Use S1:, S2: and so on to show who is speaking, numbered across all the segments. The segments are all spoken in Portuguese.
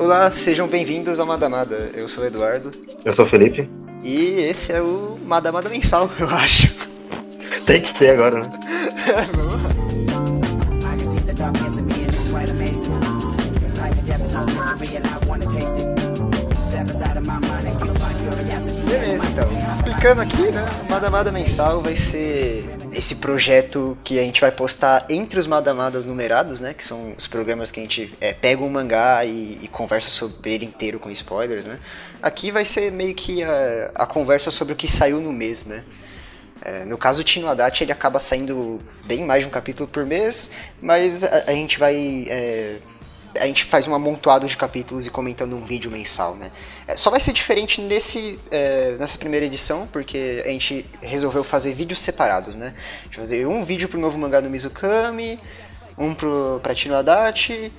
S1: Olá, sejam bem-vindos ao Madamada. Eu sou o Eduardo.
S2: Eu sou o Felipe.
S1: E esse é o Madamada Mensal, eu acho.
S2: Tem que ser agora, né?
S1: Beleza, então. Explicando aqui, né? Madamada Mensal vai ser esse projeto que a gente vai postar entre os Madamadas numerados, né? Que são os programas que a gente é, pega um mangá e, e conversa sobre ele inteiro com spoilers, né? Aqui vai ser meio que a, a conversa sobre o que saiu no mês, né? É, no caso do Tino Haddad, ele acaba saindo bem mais de um capítulo por mês, mas a, a gente vai. é, a gente faz um amontoado de capítulos e comentando um vídeo mensal, né? É, só vai ser diferente nesse, é, nessa primeira edição, porque a gente resolveu fazer vídeos separados, né? A gente vai fazer um vídeo pro novo mangá do Mizukami, um pro, pra Tino Haddad,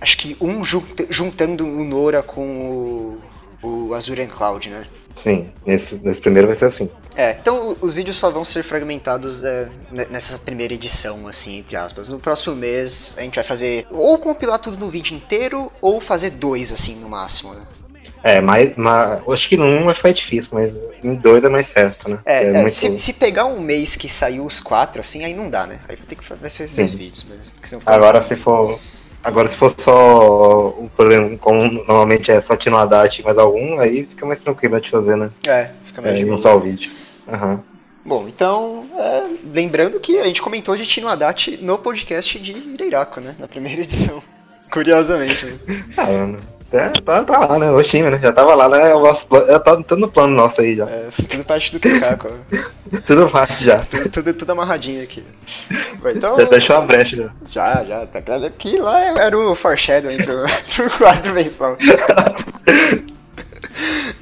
S1: acho que um junta- juntando o Nora com o, o Azure and Cloud, né?
S2: Sim, nesse, nesse primeiro vai ser assim.
S1: É, então os vídeos só vão ser fragmentados é, ne- nessa primeira edição, assim, entre aspas. No próximo mês a gente vai fazer ou compilar tudo no vídeo inteiro, ou fazer dois, assim, no máximo, né?
S2: É, mas, mas acho que num vai ficar difícil, mas em dois é mais certo, né?
S1: É, é,
S2: muito-
S1: se, se pegar um mês que saiu os quatro, assim, aí não dá, né? Aí vai ter que fa- vai ser dois vídeos,
S2: Agora se for. Agora se for só o problema, como normalmente é só Tino Haddad e mais algum, aí fica mais tranquilo de fazer, né?
S1: É, fica mais
S2: É,
S1: de
S2: um
S1: boa.
S2: só o vídeo. Aham.
S1: Bom, então, é, lembrando que a gente comentou de Tino Haddad no podcast de Ireiraco, né? Na primeira edição. Curiosamente, né?
S2: Ah, mano. É, tá, tá lá, né? O time, né? Já tava lá, né? O nosso plano, já tá tudo no plano nosso aí já.
S1: É, tudo parte do Kekako.
S2: Tudo parte já.
S1: tudo, tudo, tudo amarradinho aqui. Então,
S2: Já deixou a brecha já.
S1: já, já, tá claro que lá era o foreshadowing pro, pro quadro mensal.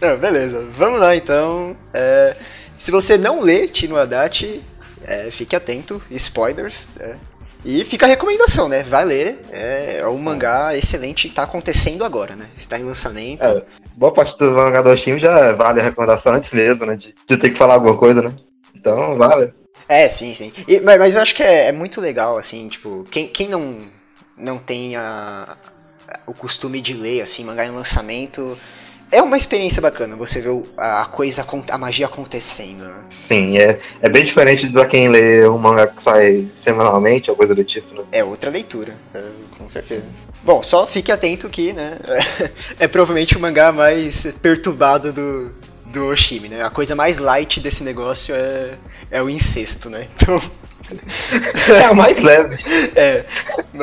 S1: Não, beleza, vamos lá então. É, se você não lê Tino Haddad, é, fique atento, spoilers. é. E fica a recomendação, né? Vai ler. É, é um mangá excelente, tá acontecendo agora, né? Está em lançamento.
S2: É, boa parte do mangá do time já vale a recomendação antes mesmo, né? De, de ter que falar alguma coisa, né? Então, vale.
S1: É, sim, sim. E- mas, mas eu acho que é, é muito legal, assim, tipo, quem, quem não, não tem a- o costume de ler, assim, mangá em lançamento, é uma experiência bacana você ver a coisa, a magia acontecendo, né?
S2: Sim, é, é bem diferente do quem lê um mangá que sai semanalmente ou coisa do tipo, né?
S1: É outra leitura, é, com certeza. Bom, só fique atento que, né, é provavelmente o mangá mais perturbado do, do Oshimi, né? A coisa mais light desse negócio é, é o incesto, né? Então...
S2: É a mais leve.
S1: É,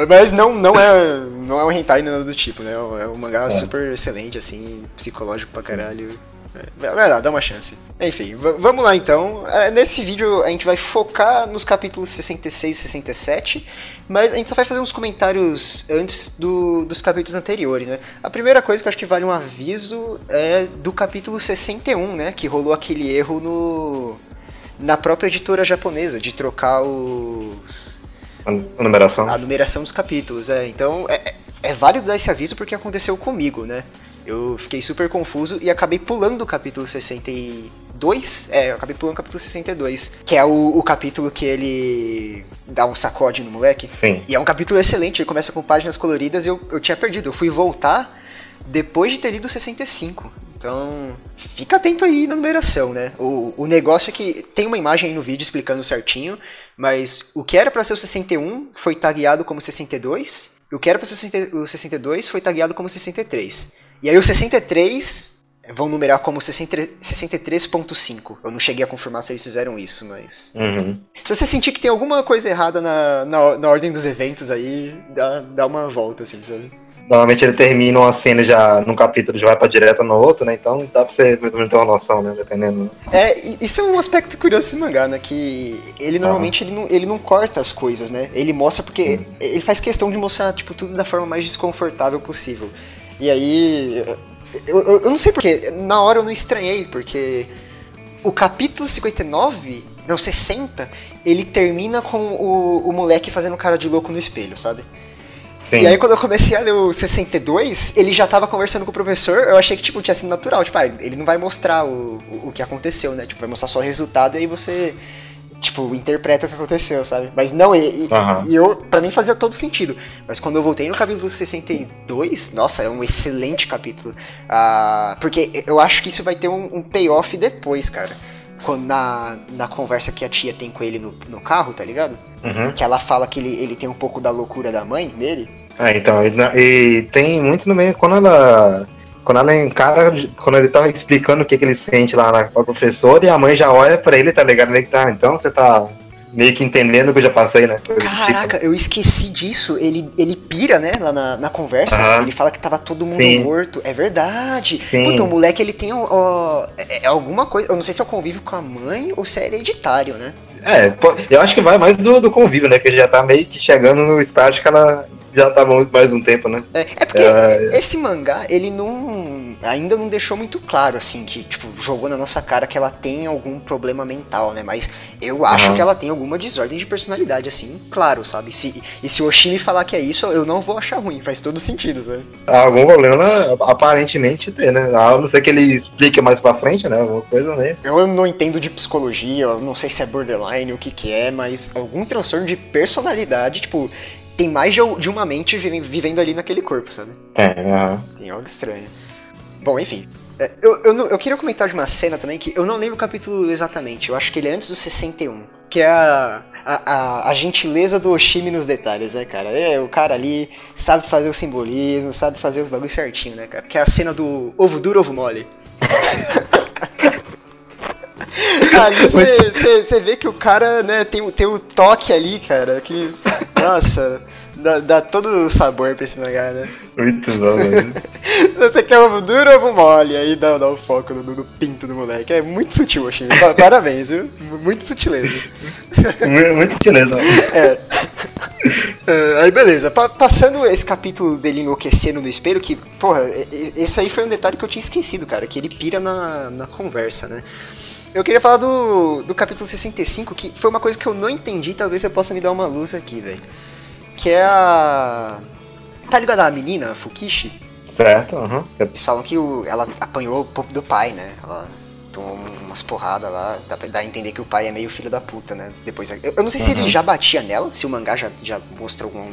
S1: mas não, não, é, não é um hentai nada do tipo, né? É um mangá
S2: É.
S1: super excelente, assim, psicológico pra caralho. É, Vai lá, dá uma chance. Enfim, vamos lá então. É, Nesse vídeo a gente vai focar nos capítulos 66 e 67, mas a gente só vai fazer uns comentários antes do- dos capítulos anteriores, né? A primeira coisa que eu acho que vale um aviso é do capítulo 61, né? Que rolou aquele erro no na própria editora japonesa de trocar os
S2: A numeração.
S1: a numeração dos capítulos, é. Então é, é- válido dar esse aviso porque aconteceu comigo, né? Eu fiquei super confuso e acabei pulando o capítulo 62. É, eu acabei pulando o capítulo 62. Que é o, o capítulo que ele dá um sacode no moleque.
S2: Sim.
S1: E é um capítulo excelente, ele começa com páginas coloridas e eu, eu tinha perdido. Eu fui voltar depois de ter lido o 65. Então, fica atento aí na numeração, né? O, o negócio é que tem uma imagem aí no vídeo explicando certinho, mas o que era pra ser o 61 foi tagueado como 62, e o que era pra ser o 60 o 62 foi tagueado como 63. E aí o 63 vão numerar como 60 63.5. Eu não cheguei a confirmar se eles fizeram isso, mas.
S2: Uhum.
S1: Se você sentir que tem alguma coisa errada na, na, na ordem dos eventos aí, dá, dá uma volta, assim, sabe?
S2: Normalmente ele termina uma cena já num capítulo já vai pra direto no outro, né? Então dá pra você mais ou menos ter uma noção, né? Dependendo.
S1: É, isso é um aspecto curioso desse mangá, né? Que ele normalmente ele, não, ele não corta as coisas, né? Ele mostra porque ele faz questão de mostrar, tipo, tudo da forma mais desconfortável possível. E aí. Eu, eu, eu não sei porquê, na hora eu não estranhei, porque o capítulo 59, não, 60, ele termina com o, o moleque fazendo cara de louco no espelho, sabe?
S2: Sim.
S1: E aí quando eu comecei a ler o 62, ele já tava conversando com o professor, eu achei que, tipo, tinha sido natural. Tipo, ah, ele não vai mostrar o, o, o que aconteceu, né? Tipo, vai mostrar só o resultado e aí você tipo, interpreta o que aconteceu, sabe? Mas não, e,
S2: Aham.
S1: e eu, pra mim fazia todo sentido. Mas quando eu voltei no capítulo 62, nossa, é um excelente capítulo. Ah, porque eu acho que isso vai ter um, um payoff depois, cara. Quando na, na conversa que a tia tem com ele no, no carro, tá ligado?
S2: Uhum.
S1: Que ela fala que ele, ele tem um pouco da loucura da mãe dele.
S2: É, então, e, e tem muito no meio, quando ela. Quando ela encara, quando ele tá explicando o que, que ele sente lá na, professora, e a mãe já olha pra ele, tá ligado? Ele tá, então você tá meio que entendendo o que eu já passei, né? Coisa tipo.
S1: Caraca, eu esqueci disso. Ele, ele pira, né, lá na, na conversa. Ele fala que tava todo mundo
S2: Sim.
S1: morto. É verdade.
S2: Sim.
S1: Puta, o moleque, ele tem ó, é, é alguma coisa. Eu não sei se é o convívio com a mãe ou se é hereditário, né?
S2: É, eu acho que vai mais do, do convívio, né? Que ele já tá meio que chegando no estágio que ela já tava muito mais um tempo, né?
S1: É, é porque
S2: É.
S1: esse mangá, ele não. Ainda não deixou muito claro, assim, que, tipo, jogou na nossa cara que ela tem algum problema mental, né? Mas eu acho
S2: Aham.
S1: que ela tem alguma desordem de personalidade, assim, claro, sabe? Se, e se o Oshimi falar que é isso, eu não vou achar ruim, faz todo sentido, sabe?
S2: Algum problema aparentemente tem, né? A não ser que ele explique mais pra frente, né? Alguma coisa né?
S1: Eu não entendo de psicologia, eu não sei se é borderline, o que que é, mas algum transtorno de personalidade, tipo, tem mais de uma mente vive- vivendo ali naquele corpo, sabe?
S2: É, aham.
S1: Tem algo estranho. Bom, enfim. É, Eu, eu, eu queria comentar de uma cena também que eu não lembro o capítulo exatamente, eu acho que ele é antes do 61. Que é a, a, a, a gentileza do Oshimi nos detalhes, né, cara? É, o cara ali sabe fazer o simbolismo, sabe fazer os bagulhos certinho, né, cara? Que é a cena do ovo duro, ovo mole. ali você vê que o cara, né, tem, o- tem o toque ali, cara, que, nossa, dá, dá todo o sabor pra esse mangá, né?
S2: Muito bom, mano.
S1: Você quer ovo duro ou ovo mole? Aí dá, dá o foco no, no pinto do moleque. É muito sutil, Oshimi. Pa- Parabéns, viu? Muito sutileza.
S2: muito, sutileza.
S1: É. É, aí beleza, Pa- passando esse capítulo dele enlouquecendo no espelho, que, porra, esse aí foi um detalhe que eu tinha esquecido, cara, que ele pira na, na conversa, né? Eu queria falar do, do capítulo 65, que foi uma coisa que eu não entendi, talvez você possa me dar uma luz aqui, velho. Que é a. Tá ligado a menina, a Fukishi?
S2: Certo, aham.
S1: Eles falam que o- ela apanhou do pai, né? Ela tomou umas porradas lá. Dá, pra- dá a entender que o pai é meio filho da puta, né? Depois, eu, eu não sei se ele já batia nela, se o mangá já, já mostra algum,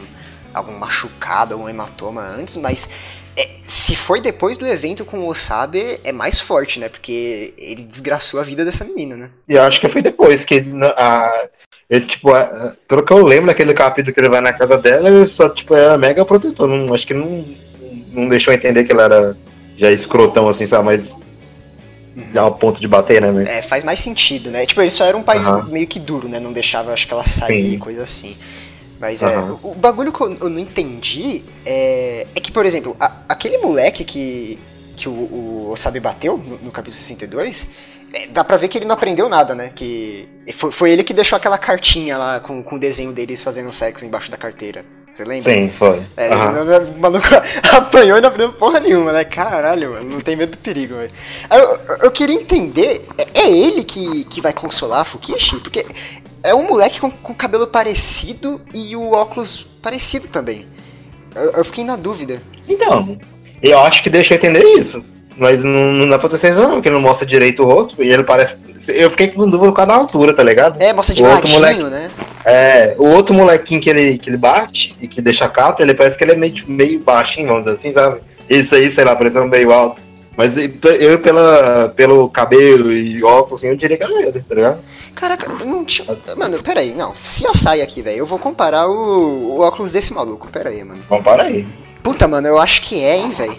S1: algum machucado, algum hematoma antes, mas é, se foi depois do evento com o Osabe, é mais forte, né? Porque ele desgraçou a vida dessa menina, né?
S2: E eu acho que foi depois que a, ele tipo, a- pelo que eu lembro daquele capítulo que ele vai na casa dela, ele só, tipo, era mega protetor. Não, acho que não, não deixou entender que ele era já escrotão, assim, sabe? Mas já ao ponto de bater, né? Mas,
S1: É, faz mais sentido, né? Tipo, ele só era um pai
S2: Aham.
S1: meio que duro, né? Não deixava, acho que ela sair,
S2: Sim.
S1: coisa assim. Mas é,
S2: Aham.
S1: o, o bagulho que eu, eu não entendi é, é que, por exemplo, a- aquele moleque que, que o, o Osabe bateu no, no capítulo 62, é, dá pra ver que ele não aprendeu nada, né? Que foi, foi ele que deixou aquela cartinha lá com, com o desenho deles fazendo sexo embaixo da carteira. Você lembra?
S2: sim, foi.
S1: É, não- o maluco apanhou e não aprendeu porra nenhuma, né? Caralho, mano, não tem medo do perigo, velho. Eu- eu queria entender, é, é ele que, que vai consolar a Fukishi? Porque é um moleque com, com cabelo parecido e o óculos parecido também. Eu, eu fiquei na dúvida.
S2: Então, eu acho que deixa eu entender isso. Mas não, não dá pra ter certeza, não, porque não mostra direito o rosto e ele parece. Eu fiquei com dúvida por causa da altura, tá ligado?
S1: É, mostra de
S2: O
S1: ladinho,
S2: moleque-
S1: né?
S2: É, o outro molequinho que ele, que ele bate e que deixa cato, ele parece que ele é meio, meio baixinho, vamos dizer assim, sabe? Isso aí, sei lá, parecendo meio alto. Mas eu, pela, pelo cabelo e óculos, assim, eu diria que era ele, tá ligado?
S1: Caraca, não tinha. Mano, peraí, não. Se eu sair aqui, velho, eu vou comparar o, o óculos desse maluco. Pera aí, mano.
S2: Compara aí.
S1: Puta, mano, eu acho que é, hein, velho.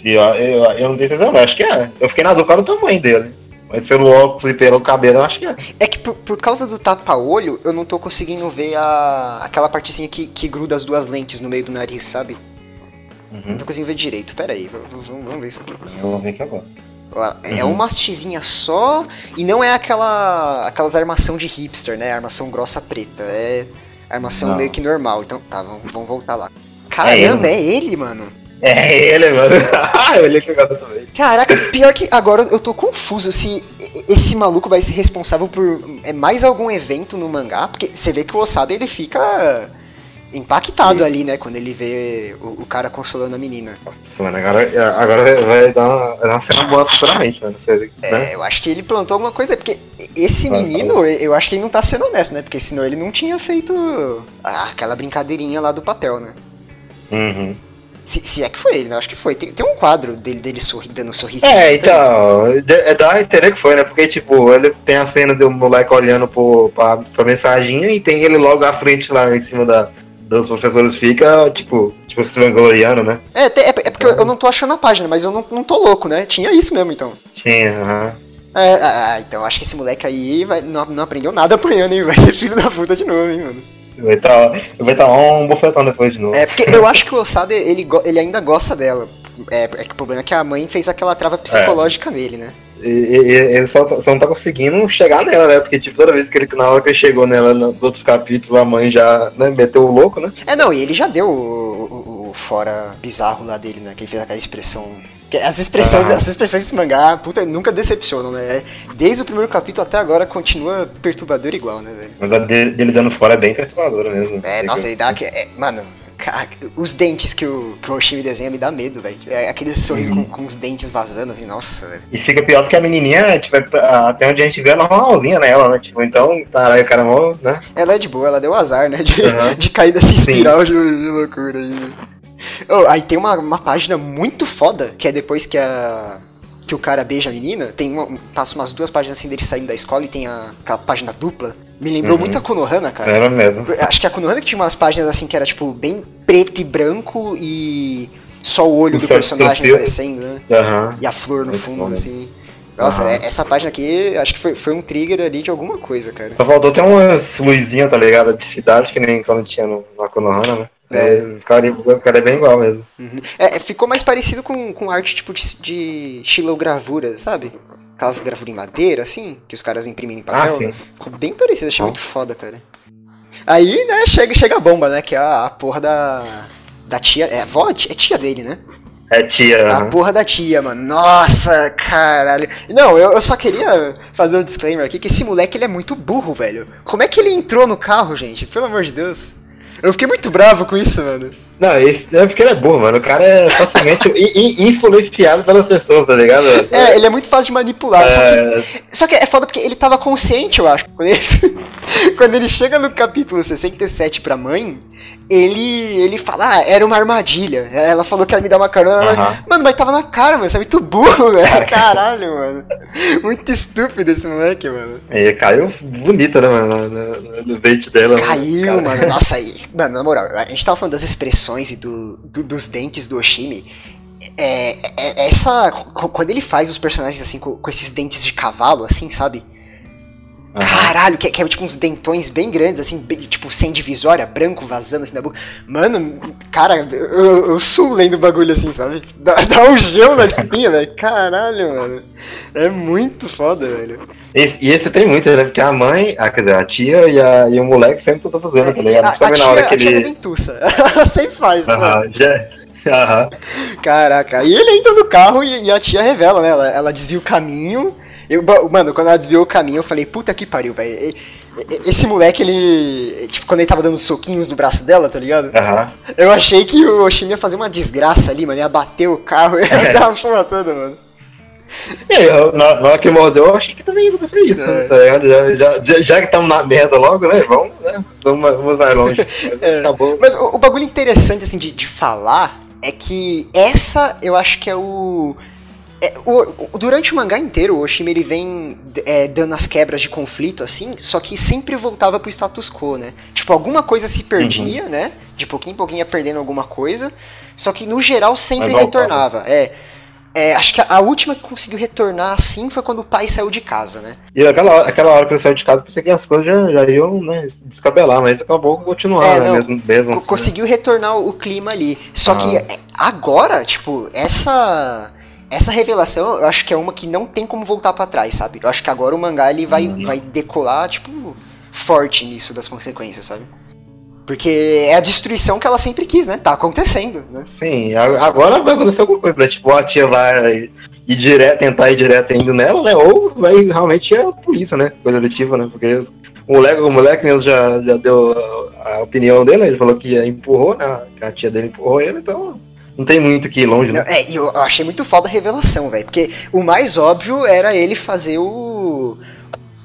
S2: Se eu, eu, eu não tenho certeza, mas acho que é. Eu fiquei na dúvida do tamanho dele. Mas pelo óculos e pelo cabelo, eu acho que é.
S1: É que por, por causa do tapa-olho, eu não tô conseguindo ver a, aquela partezinha que, que gruda as duas lentes no meio do nariz, sabe?
S2: Uhum.
S1: Não tô conseguindo ver direito. Pera aí, vamos, vamos ver isso aqui.
S2: Eu vou ver aqui agora.
S1: É
S2: Uhum.
S1: uma hastezinha só e não é aquela aquelas armação de hipster, né? Armação grossa preta. É armação
S2: Não.
S1: meio que normal. Então, tá, vamos, vamos voltar lá. Caramba, é ele, mano.
S2: É ele, mano. eu olhei que agora também.
S1: Caraca, pior que agora eu tô confuso se esse maluco vai ser responsável por é, mais algum evento no mangá, porque você vê que o Osabe ele fica impactado ali, né? Quando ele vê o, o cara consolando a menina.
S2: Nossa, mano, agora, agora vai- dar uma, vai dar uma cena boa futuramente, mano.
S1: É,
S2: né?
S1: eu acho que ele plantou alguma coisa, porque esse
S2: Vai,
S1: menino, eu acho que ele não tá sendo honesto, né? Porque senão ele não tinha feito ah, aquela brincadeirinha lá do papel, né?
S2: Uhum.
S1: Se, se é que foi ele, né? Acho que foi. Tem, tem um quadro dele, dele sorri, dando um sorrisinho.
S2: É,
S1: tem?
S2: então, é a entender que foi, né? Porque, tipo, ele tem a cena do moleque olhando pro, pra, pra mensaginha e tem ele logo à frente lá em cima da, dos professores, fica, tipo, tipo, se vangloriando, né?
S1: É, é, é porque eu, eu não tô achando a página, mas eu não, não tô louco, né? Tinha isso mesmo, então.
S2: Tinha, aham.
S1: É, ah, ah, então acho que esse moleque aí vai, não, não aprendeu nada apanhando, hein? Vai ser filho da puta de novo, hein, mano.
S2: Vai estar vai tá um bofetão depois de novo.
S1: É, porque eu acho que o Osabe, ele, ele ainda gosta dela. É, é que o problema é que a mãe fez aquela trava psicológica nele, né?
S2: E, e- e- ele só, só não tá conseguindo chegar nela, né? Porque, tipo, toda vez que ele, na hora que ele chegou nela nos outros capítulos, a mãe já né, meteu o louco, né?
S1: É, não, e ele já deu o, o- o fora bizarro lá dele, né? Que ele fez aquela expressão. Que As expressões,
S2: Aham.
S1: as expressões desse mangá, puta, nunca decepcionam, né? Desde o primeiro capítulo até agora continua perturbador igual, né, velho?
S2: Mas a dele, dele dando fora é bem perturbadora mesmo.
S1: É, nossa, ele dá. que- é, mano, os dentes que o, que o Oshimi desenha me dá medo, velho. É aquele sorriso com, com os dentes vazando, assim, nossa, velho.
S2: E fica pior porque a menininha, tipo, é- até onde a gente vê, é normalzinha nela, né? Tipo, então, caralho, o cara mó, né?
S1: Ela é de boa, ela deu azar, né? De,
S2: Aham.
S1: de cair dessa espiral de, de loucura aí. Oh, aí tem uma, uma página muito foda, que é depois que a. Que o cara beija a menina, tem uma, passa umas duas páginas assim dele saindo da escola e tem a, aquela página dupla. Me lembrou
S2: Uhum.
S1: muito a Konohana, cara.
S2: Era mesmo.
S1: Acho que a Konohana que tinha umas páginas assim que era tipo bem preto e branco e só o olho
S2: Um
S1: do personagem aparecendo, né?
S2: Aham.
S1: E a flor no
S2: Muito
S1: fundo,
S2: bom,
S1: assim. Nossa, é- essa página aqui acho que foi, foi um trigger ali de alguma coisa, cara.
S2: Só faltou ter umas luzinhas, tá ligado? De cidade, que nem quando tinha no, na Konohana, né?
S1: É.
S2: O cara, o cara é bem igual mesmo.
S1: Uhum. É, ficou mais parecido com, com arte tipo de, de xilogravuras, sabe? Aquelas gravuras em madeira, assim, que os caras imprimem em
S2: Ah,
S1: papel.
S2: sim.
S1: Ficou bem parecido, achei
S2: Bom.
S1: muito foda, cara. Aí, né, chega, chega a bomba, né? Que é a, a porra da. Da tia. É avó? É tia dele, né?
S2: É tia.
S1: A porra da tia, mano. Nossa, caralho. Não, eu, eu só queria fazer um disclaimer aqui que esse moleque ele é muito burro, velho. Como é que ele entrou no carro, gente? Pelo amor de Deus. Eu fiquei muito bravo com isso, mano.
S2: Não, esse, é porque ele é burro, mano. O cara é facilmente in- in- influenciado pelas pessoas, tá ligado?
S1: É, ele é muito fácil de manipular. Só que
S2: É,
S1: Só que é foda porque ele tava consciente, eu acho. Quando ele, quando ele chega no capítulo 67 pra mãe, ele ele fala, ah, era uma armadilha. Ela falou que ia me dar uma carona.
S2: Aham.
S1: Mano, mas tava na cara, mano. Você é muito burro, velho. Caralho, mano. Muito estúpido esse moleque, mano.
S2: ele caiu bonito, né, mano? No, no, bait dela. né?
S1: Caiu,
S2: Cara,
S1: mano. Nossa, aí. Mano, na moral, a gente tava falando das expressões e do, do- dos dentes do Oshimi. É, é- é essa. qu- Quando ele faz os personagens assim, com, com esses dentes de cavalo, assim, sabe?
S2: Aham.
S1: Caralho, que, que é tipo uns dentões bem grandes, assim, bem- tipo, sem divisória, branco vazando assim da boca. Mano, cara, eu, eu sou lendo o bagulho assim, sabe? Dá, dá um gelo na espinha, velho. Caralho, mano. É muito foda, velho.
S2: Esse- e esse tem muito, né? Porque a mãe, ah, quer dizer, a tia e, a, e o moleque sempre estão fazendo, tá
S1: E
S2: ligado?
S1: a, a tia,
S2: na hora
S1: a
S2: que
S1: tia é
S2: ele.
S1: dentuça. Ela sempre faz, mano.
S2: Aham, já. Aham.
S1: Caraca, e ele entra no carro e, e a tia revela, né? Ela, ela desvia o caminho. Eu, mano, quando ela desviou o caminho, eu falei, puta que pariu, velho. Esse moleque, ele. Tipo, quando ele tava dando soquinhos no braço dela, tá ligado?
S2: Aham.
S1: Eu achei que o Oshimi ia fazer uma desgraça ali, mano. Ia bater o carro e ia dar uma toda, mano.
S2: Eu, na, hora que mordeu, eu achei que também ia acontecer isso,
S1: É.
S2: Tá ligado? Já, já, já, já que estamos na merda logo, né? Vamos, né? Vamos, vamos mais longe.
S1: É.
S2: Acabou.
S1: Mas o, o bagulho interessante, assim, de, de falar é que essa eu acho que é o. é, o- durante o mangá inteiro, o Oshimi ele vem é, dando as quebras de conflito, assim, só que sempre voltava pro status quo, né? Tipo, alguma coisa se perdia, né? De pouquinho em pouquinho ia perdendo alguma coisa, só que no geral sempre retornava. É. É, acho que a, a última que conseguiu retornar assim foi quando o pai saiu de casa, né?
S2: E aquela hora, aquela hora que ele saiu de casa, pensei que as coisas já, já iam né, descabelar, mas acabou continuando,
S1: É,
S2: né? Mesmo, mesmo assim,
S1: conseguiu retornar o clima ali. Só
S2: Ah.
S1: que agora, tipo, essa essa revelação, eu acho que é uma que não tem como voltar pra trás, sabe? Eu acho que agora o mangá ele vai,
S2: Uhum.
S1: vai decolar, tipo, forte nisso das consequências, sabe? Porque é a destruição que ela sempre quis, né? Tá acontecendo, né?
S2: Sim, agora vai acontecer alguma coisa, né? Tipo, a tia vai ir direto, tentar ir direto indo nela, né? Ou vai realmente ir a polícia, né? Coisa letiva, né? Porque O moleque, o moleque mesmo já, já deu a, a opinião dele, ele falou que empurrou, né? Que a tia dele empurrou ele, então não tem muito que ir longe, né?
S1: É, e eu achei muito foda a revelação, velho. Porque o mais óbvio era ele fazer o.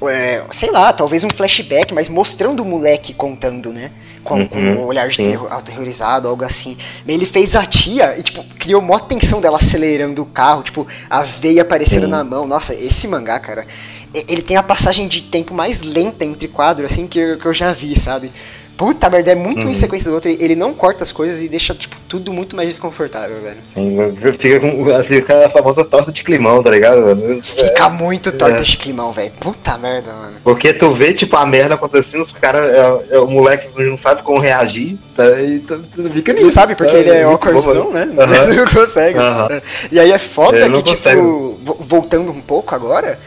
S1: é, sei lá, talvez um flashback, mas mostrando o moleque contando, né? Com, com
S2: Uhum,
S1: um olhar de terror, aterrorizado, algo assim. Ele fez a tia e, tipo, criou mó tensão dela acelerando o carro, tipo, a veia aparecendo
S2: Sim.
S1: na mão. Nossa, esse mangá, cara, ele tem a passagem de tempo mais lenta entre quadros, assim, que eu, que eu já vi, sabe? Puta merda, é muito um em
S2: Uhum.
S1: sequência do outro. Ele não corta as coisas e deixa, tipo, tudo muito mais desconfortável, velho.
S2: Sim, Fica, com, fica a famosa torta de climão, tá ligado? mano?
S1: Fica muito torta
S2: é.
S1: de climão, velho. Puta merda, mano.
S2: Porque tu vê, tipo, a merda acontecendo, os caras, é, é, o moleque não sabe como reagir, tá? E tu, tu fica nisso.
S1: Não sabe, porque
S2: tá?
S1: ele é
S2: bom,
S1: awkwardzão, né?
S2: Aham.
S1: Não consegue.
S2: Aham.
S1: E aí é foda que, tipo, voltando um pouco agora,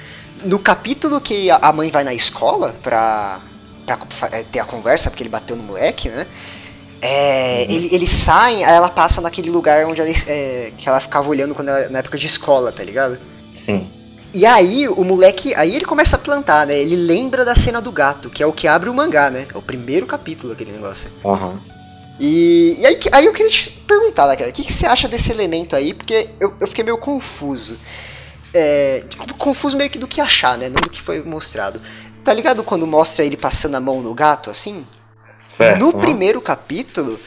S1: no capítulo que a mãe vai na escola pra, pra é, ter a conversa, porque ele bateu no moleque, né? É,
S2: Uhum.
S1: ele, eles saem, aí ela passa naquele lugar onde ela, é, que ela ficava olhando quando ela- na época de escola, tá ligado?
S2: Sim.
S1: E aí o moleque, aí ele começa a plantar, né? Ele lembra da cena do gato, que é o que abre o mangá, né? É o primeiro capítulo aquele negócio.
S2: Aham.
S1: E, e aí, aí eu queria te perguntar, né, cara, o que, que você acha desse elemento aí? Porque eu, eu fiquei meio confuso. É, tipo, confuso meio que do que achar, né? Não do que foi mostrado. Tá ligado quando mostra ele passando a mão no gato, assim?
S2: Certo.
S1: No
S2: aham.
S1: primeiro capítulo,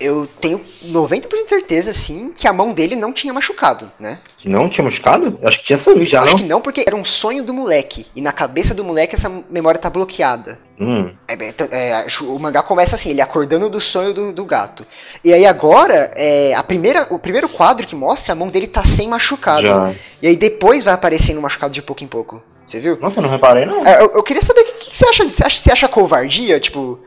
S1: eu tenho 90% de certeza, assim, que a mão dele não tinha machucado, né?
S2: Não tinha machucado? Acho que tinha sangue já,
S1: Acho
S2: não?
S1: que não, porque era um sonho do moleque. E na cabeça do moleque essa memória tá bloqueada.
S2: Hum.
S1: É, é, acho- o mangá começa assim, ele acordando do sonho do, do gato. E aí agora, é, a primeira, o primeiro quadro que mostra, a mão dele tá sem machucado.
S2: Já.
S1: E aí depois vai aparecendo machucado de pouco em pouco. Você viu?
S2: Nossa, eu não reparei, não.
S1: É, eu, eu queria saber o que, que você acha disso. Você acha, você acha covardia? Tipo,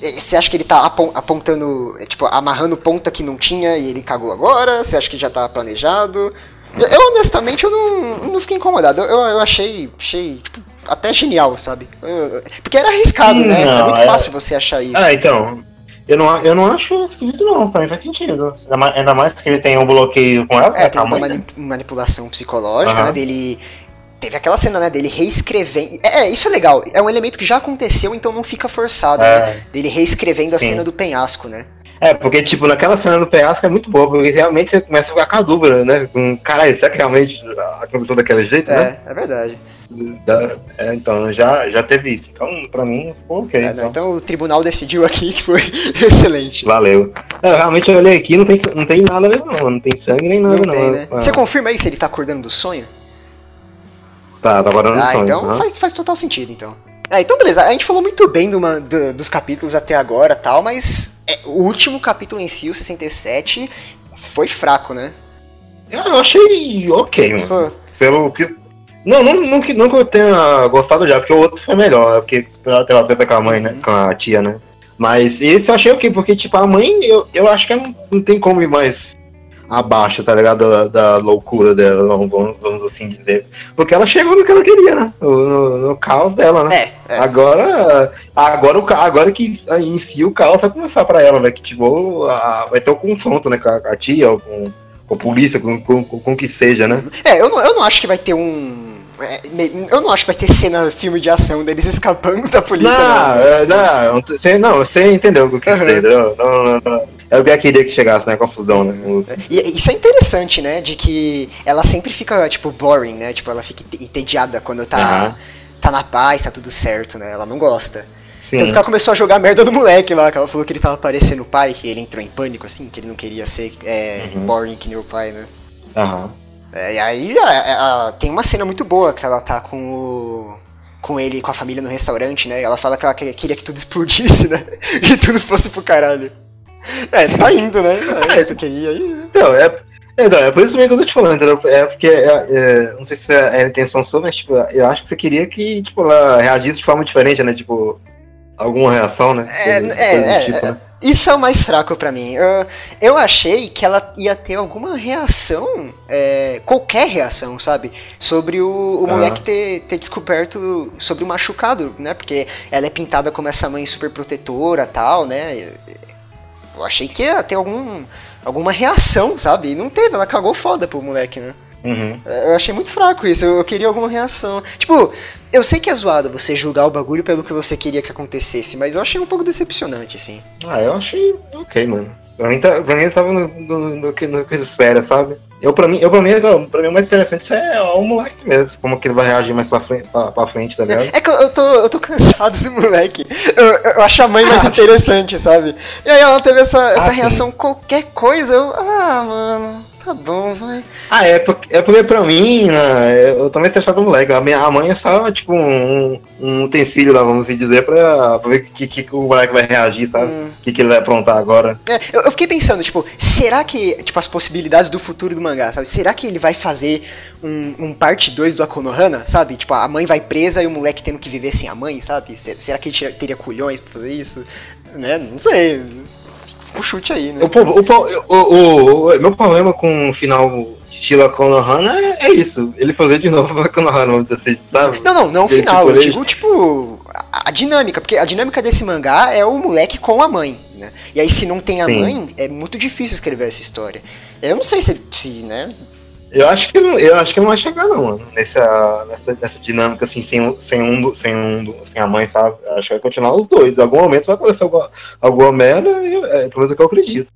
S1: você acha que ele tá apon- apontando, é, tipo, amarrando ponta que não tinha e ele cagou agora? Você acha que já tá planejado? Eu, honestamente, eu não, não fiquei incomodado. Eu, eu, achei, achei, tipo, até genial, sabe? Eu- porque era arriscado, né? é muito
S2: é-
S1: fácil você achar isso.
S2: Ah, então. Eu não, eu não acho esquisito, não. Pra mim faz sentido. Ainda mais, que ele tem um bloqueio com ela.
S1: É,
S2: né,
S1: tem uma mani- manipulação psicológica,
S2: Aham.
S1: né? Dele. Teve aquela cena, né, dele reescrevendo. É, é, isso é legal. É um elemento que já aconteceu, então não fica forçado,
S2: É.
S1: né? Dele reescrevendo a
S2: Sim.
S1: cena do penhasco, né?
S2: É, porque, tipo, naquela cena do penhasco é muito boa, porque realmente você começa a ficar com a dúvida, né? Com, caralho, será que realmente aconteceu daquele jeito, né?
S1: É, é verdade.
S2: Da- é, então, já, já teve isso. Então, pra mim, ficou ok.
S1: É, não,
S2: então.
S1: então o tribunal decidiu aqui que foi excelente.
S2: Valeu. É, realmente eu olhei aqui não tem, não tem nada mesmo, não. Não tem sangue nem nada,
S1: Não
S2: não.
S1: tem, né?
S2: Ah,
S1: Você confirma aí se ele tá acordando do sonho?
S2: Tá, tá guardando
S1: Ah,
S2: sonho.
S1: então
S2: aham.
S1: faz, faz total sentido, então. É, então beleza, a gente falou muito bem do, do- dos capítulos até agora tal, mas é, o último capítulo em si, o 67, foi fraco, né?
S2: Eu achei ok,
S1: Você
S2: mano.
S1: gostou?
S2: Pelo que. Não, não, não, que, não que eu tenha gostado já, porque o outro foi melhor, porque ela teve a treta com a mãe, né? Com a tia, né? Mas esse eu achei ok, porque, tipo, a mãe, eu, eu acho que não, não tem como ir mais abaixo, tá ligado? Da, da loucura dela, vamos, vamos assim dizer. Porque ela chegou no que ela queria, né? No, no- no caos dela, né?
S1: É, é.
S2: Agora, agora, agora que em si o caos vai começar pra ela, né? Que tipo, a- vai ter o confronto, né? Com a, a tia, ou com, com a polícia, com, com, com, com o que seja, né?
S1: É, eu não, eu não acho que vai ter um. É, eu não acho que vai ter cena, filme de ação deles escapando da polícia,
S2: Não,
S1: não.
S2: é, não, você, não, você entendeu o que eu quis dizer, entendeu? Não, não, não. É o que eu queria que chegasse, né? Confusão, né?
S1: E isso é interessante, né? De que ela sempre fica, tipo, boring, né? Tipo, ela fica entediada quando tá,
S2: Aham.
S1: tá na paz, tá tudo certo, né? Ela não gosta.
S2: Sim.
S1: Tanto que ela começou a jogar merda do moleque lá, que ela falou que ele tava parecendo o pai, e ele entrou em pânico, assim, que ele não queria ser é,
S2: Uhum.
S1: boring que nem o pai, né?
S2: Aham.
S1: É, e aí a- a- tem uma cena muito boa que ela tá com o. com ele e com a família no restaurante, né? Ela fala que ela que- queria que tudo explodisse, né? Que tudo fosse pro caralho. É, tá indo, né? É, você queria aí. né?
S2: Então, é, é, não, é por isso também que eu tô te falando, entendeu? É porque, é, é, não sei se é a intenção sua, mas, tipo, eu acho que você queria que, tipo, ela reagisse de forma diferente, né? Tipo, alguma reação, né?
S1: É, é, é,
S2: tipo, né?
S1: Isso é o mais fraco pra mim. Eu, eu achei que ela ia ter alguma reação, é, qualquer reação, sabe? Sobre o, o moleque ter, ter descoberto sobre o machucado, né? Porque ela é pintada como essa mãe super protetora tal, né? Eu achei que ia ter algum, alguma reação, sabe? E não teve, ela cagou foda pro moleque, né?
S2: Uhum.
S1: Eu achei muito fraco isso, eu, eu queria alguma reação. Tipo, eu sei que é zoado você julgar o bagulho pelo que você queria que acontecesse, mas eu achei um pouco decepcionante, assim.
S2: Ah, eu achei ok, mano. Pra mim, tá, pra mim ele tava no, no, no que, no que se espera, sabe? Eu, pra mim, eu, pra, mim, pra mim, o mais interessante é o moleque mesmo. Como que ele vai reagir mais pra frente, pra, pra frente tá ligado?
S1: É que eu, eu tô, eu tô cansado do moleque. Eu, eu acho a mãe mais interessante, sabe? E aí ela teve essa, essa
S2: Ah, sim.
S1: reação, qualquer coisa, eu. Ah, mano, tá bom, vai.
S2: Ah, é porque, é porque pra mim, né, eu tô mais interessado no moleque. A minha a mãe é só, tipo, um, um utensílio lá, vamos dizer, pra, pra ver o que, que o moleque vai reagir, sabe? O
S1: Hum.
S2: que, que ele vai aprontar agora.
S1: É, eu, eu fiquei pensando, tipo, será que, tipo, as possibilidades do futuro do mangá, sabe? Será que ele vai fazer um, um parte 2 do Akonohana, sabe? Tipo, a mãe vai presa e o moleque tendo que viver sem a mãe, sabe? Se- Será que ele teria- teria culhões pra fazer isso? Né? Não sei. O chute aí, né?
S2: O, o, o, meu problema com o final estilo Konohana é, é isso. Ele fazer de novo a Konohana, vamos dizer assim, sabe?
S1: Não, não, não o final.
S2: tipo,
S1: Eu digo, tipo, a, a dinâmica. Porque a dinâmica desse mangá é o moleque com a mãe, né? E aí, se não tem a
S2: Sim.
S1: mãe, é muito difícil escrever essa história. Eu não sei se, se né?
S2: Eu acho que não, eu acho que não vai chegar não, mano. Nessa, nessa, nessa dinâmica assim, sem, um- sem um, sem um, sem a mãe, sabe? Eu acho que vai continuar os dois. Em algum momento vai acontecer alguma, alguma merda, e eu- é pelo menos é o que eu acredito.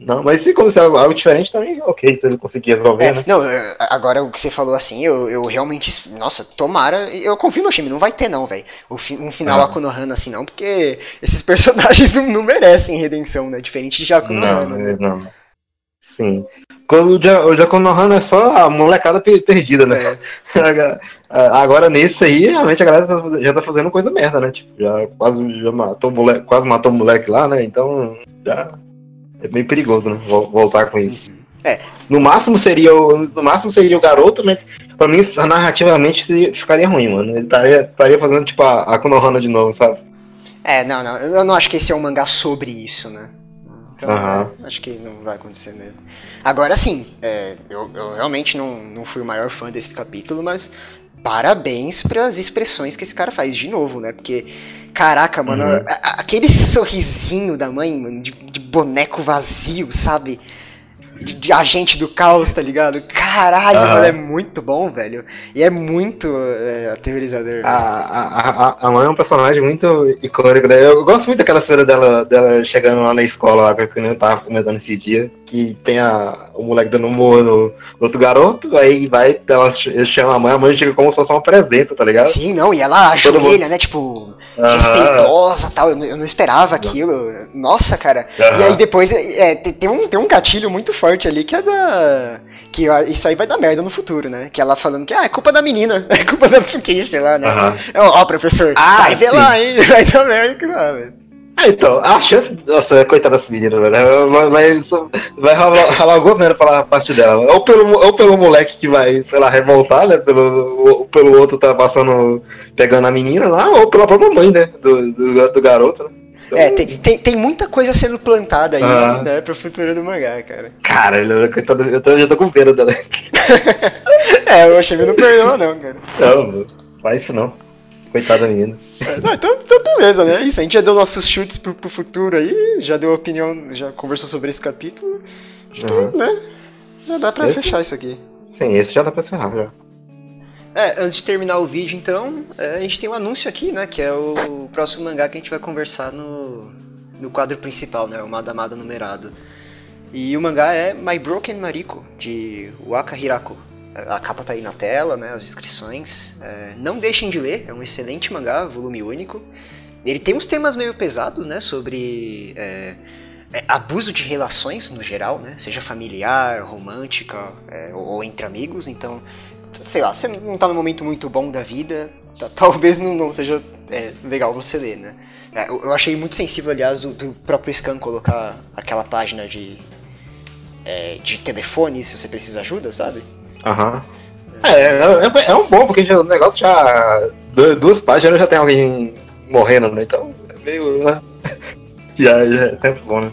S2: Não, mas se acontecer algo, algo diferente também, ok, se ele conseguir resolver,
S1: É,
S2: né?
S1: não, é, agora o que você falou assim, eu, eu realmente. Nossa, tomara. Eu confio no time, não vai ter não, velho. Um final
S2: Ah.
S1: Akunohana assim não, porque esses personagens não, não merecem redenção, né? Diferente de
S2: Não,
S1: Akunohana. né?
S2: não. Sim. Quando o Ja- o Jaconohana é só a molecada pe- perdida, né?
S1: É.
S2: Agora nesse aí, realmente a galera tá já tá fazendo coisa merda, né? Tipo, já quase já matou o moleque, quase matou o moleque lá, né? Então já é meio perigoso, né? Vol- Voltar com isso.
S1: É.
S2: No máximo seria o, no máximo seria o garoto, mas pra mim narrativamente ficaria ruim, mano. Ele estaria, estaria fazendo tipo a, a Konohana de novo, sabe?
S1: É, não, não. Eu não acho que esse é um mangá sobre isso, né? Então, é, acho que não vai acontecer mesmo. Agora sim, é, eu, eu realmente não, não fui o maior fã desse capítulo, mas parabéns pras expressões que esse cara faz de novo, né? Porque, caraca, mano,
S2: Uhum.
S1: a- a- aquele sorrisinho da mãe, mano, de, de boneco vazio, sabe? De, de agente do caos, tá ligado? Caralho,
S2: Aham.
S1: mano, é muito bom, velho. E é muito é, aterrorizador.
S2: A, a, a, a mãe é um personagem muito icônico, né? Eu gosto muito daquela cena dela, dela chegando lá na escola, lá, que eu tava comentando esse dia, que tem a, o moleque dando humor no, no outro garoto, aí vai, ela, chama a mãe, a mãe chega como se fosse uma presença, tá ligado?
S1: Sim, não, e ela ajoelha, né? Tipo,
S2: Aham.
S1: respeitosa tal. Eu, não- eu não esperava aquilo. Nossa, cara. E aí depois é, tem, tem um, tem um gatilho muito forte ali que é da. Que ó, isso aí vai dar merda no futuro, né? Que ela falando que ah, é culpa da menina, é culpa da Fukish lá, né?
S2: Aham.
S1: É, Ó, professor,
S2: Ah,
S1: vai ver
S2: sim.
S1: lá, hein? Vai dar merda que lá, velho.
S2: Ah, então, a chance. Nossa, coitada dessa menina, velho. Vai, vai, só- vai rolar, rolar alguma merda pela parte dela. Ou pelo, ou pelo moleque que vai, sei lá, revoltar, né? Pelo, ou pelo outro tá passando, pegando a menina lá, ou pela própria mãe, né? Do, do, do garoto, né? Então,
S1: É, tem, tem, tem muita coisa sendo plantada aí,
S2: Ah.
S1: né, pro futuro do mangá, cara.
S2: Cara, eu tô, já tô com pena dela.
S1: É, o Oshimi não perdoa, não, cara.
S2: Não, faz isso não. Coitada da menina.
S1: É, não, então beleza, né? Isso, a gente já deu nossos chutes pro, pro futuro aí, já deu opinião, já conversou sobre esse capítulo. Então,
S2: Uhum.
S1: né? Já dá pra
S2: Esse-
S1: fechar isso aqui.
S2: Sim, esse já dá pra encerrar já.
S1: É, antes de terminar o vídeo, então, é, a gente tem um anúncio aqui, né? Que é o próximo mangá que a gente vai conversar no, no quadro principal, né? O Madamada numerado. E o mangá é My Broken Mariko, de Waka Hirako. A capa tá aí na tela, né? As inscrições. É, não deixem de ler, é um excelente mangá, volume único. Ele tem uns temas meio pesados, né? Sobre é, é, abuso de relações no geral, né? Seja familiar, romântica é, ou, ou entre amigos. Então, sei lá, você não tá num momento muito bom da vida, tá- talvez não, não seja é, legal você ler, né? É, eu, eu achei muito sensível, aliás, do, do próprio Scan colocar aquela página de, é, de telefone se você precisa ajuda, sabe?
S2: Aham. É, é, é um bom, porque já- o negócio já. du- Duas páginas já tem alguém morrendo, né? Então é meio. Né? Já, já é sempre bom, né?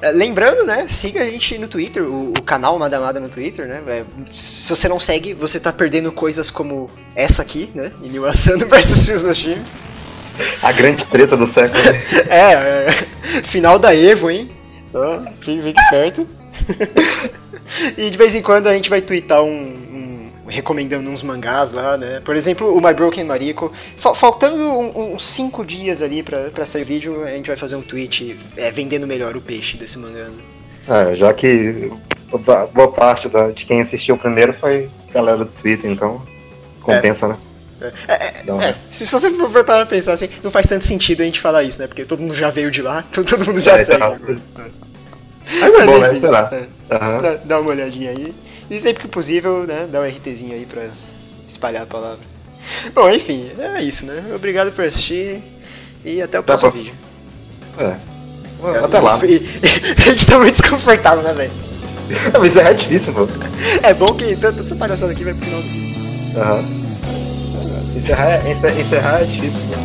S1: É, lembrando, né? Siga a gente no Twitter, o, o canal Madamada no Twitter, né? É, se você não segue, você tá perdendo coisas como essa aqui, né? Inui Asano versus Shizushimi.
S2: A grande treta do século. né?
S1: É, é, final da Evo, hein? Ó, fique, fique esperto. e de vez em quando a gente vai twittar um, recomendando uns mangás lá, né? Por exemplo, o My Broken Mariko. Fal- faltando um- uns 5 dias ali pra, pra sair vídeo, a gente vai fazer um tweet é, vendendo melhor o peixe desse mangá. né?
S2: É, já que boa parte da- de quem assistiu primeiro foi galera do Twitter, então compensa, né? Dá uma-
S1: É, se você for pra pensar assim, não faz tanto sentido a gente falar isso, né? Porque todo mundo já veio de lá, todo mundo já
S2: É,
S1: segue.
S2: tá.
S1: Mas
S2: é bom, né? Sei lá.
S1: é.
S2: Aham.
S1: Dá, dá uma olhadinha aí. E sempre que possível, né, dá um RTzinho aí pra espalhar a palavra. Bom, enfim, é isso, né? Obrigado por assistir e até o
S2: Tá
S1: próximo
S2: bom.
S1: vídeo.
S2: É. Até lá.
S1: E- a gente tá muito desconfortável, né, velho?
S2: Mas é difícil, pô.
S1: É bom que toda essa palhaçada aqui vai pro final do vídeo.
S2: Aham. Encerrar, é- encer- encerrar é difícil, pô.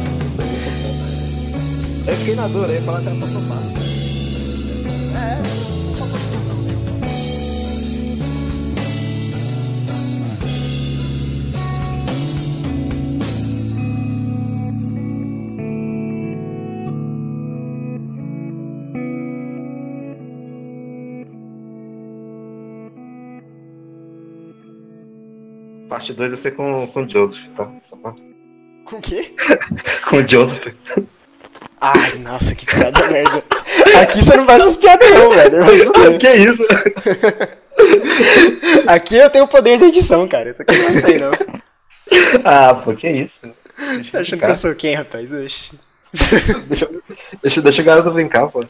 S2: Eu fiquei na dor aí, falar que era Parte 2 vai ser com, com o Joseph, tá? Pra-
S1: Com o quê?
S2: Com o Joseph.
S1: Ai, nossa, que piada merda. Aqui você não faz essas piadas não, velho.
S2: Que isso?
S1: Aqui eu tenho o poder da edição, cara. Isso aqui não vai sair, não.
S2: Ah, pô, que isso? Deixa
S1: Tá achando que
S2: brincar.
S1: eu sou quem, rapaz? Oxi.
S2: Deixa, deixa, deixa o garoto brincar, pô.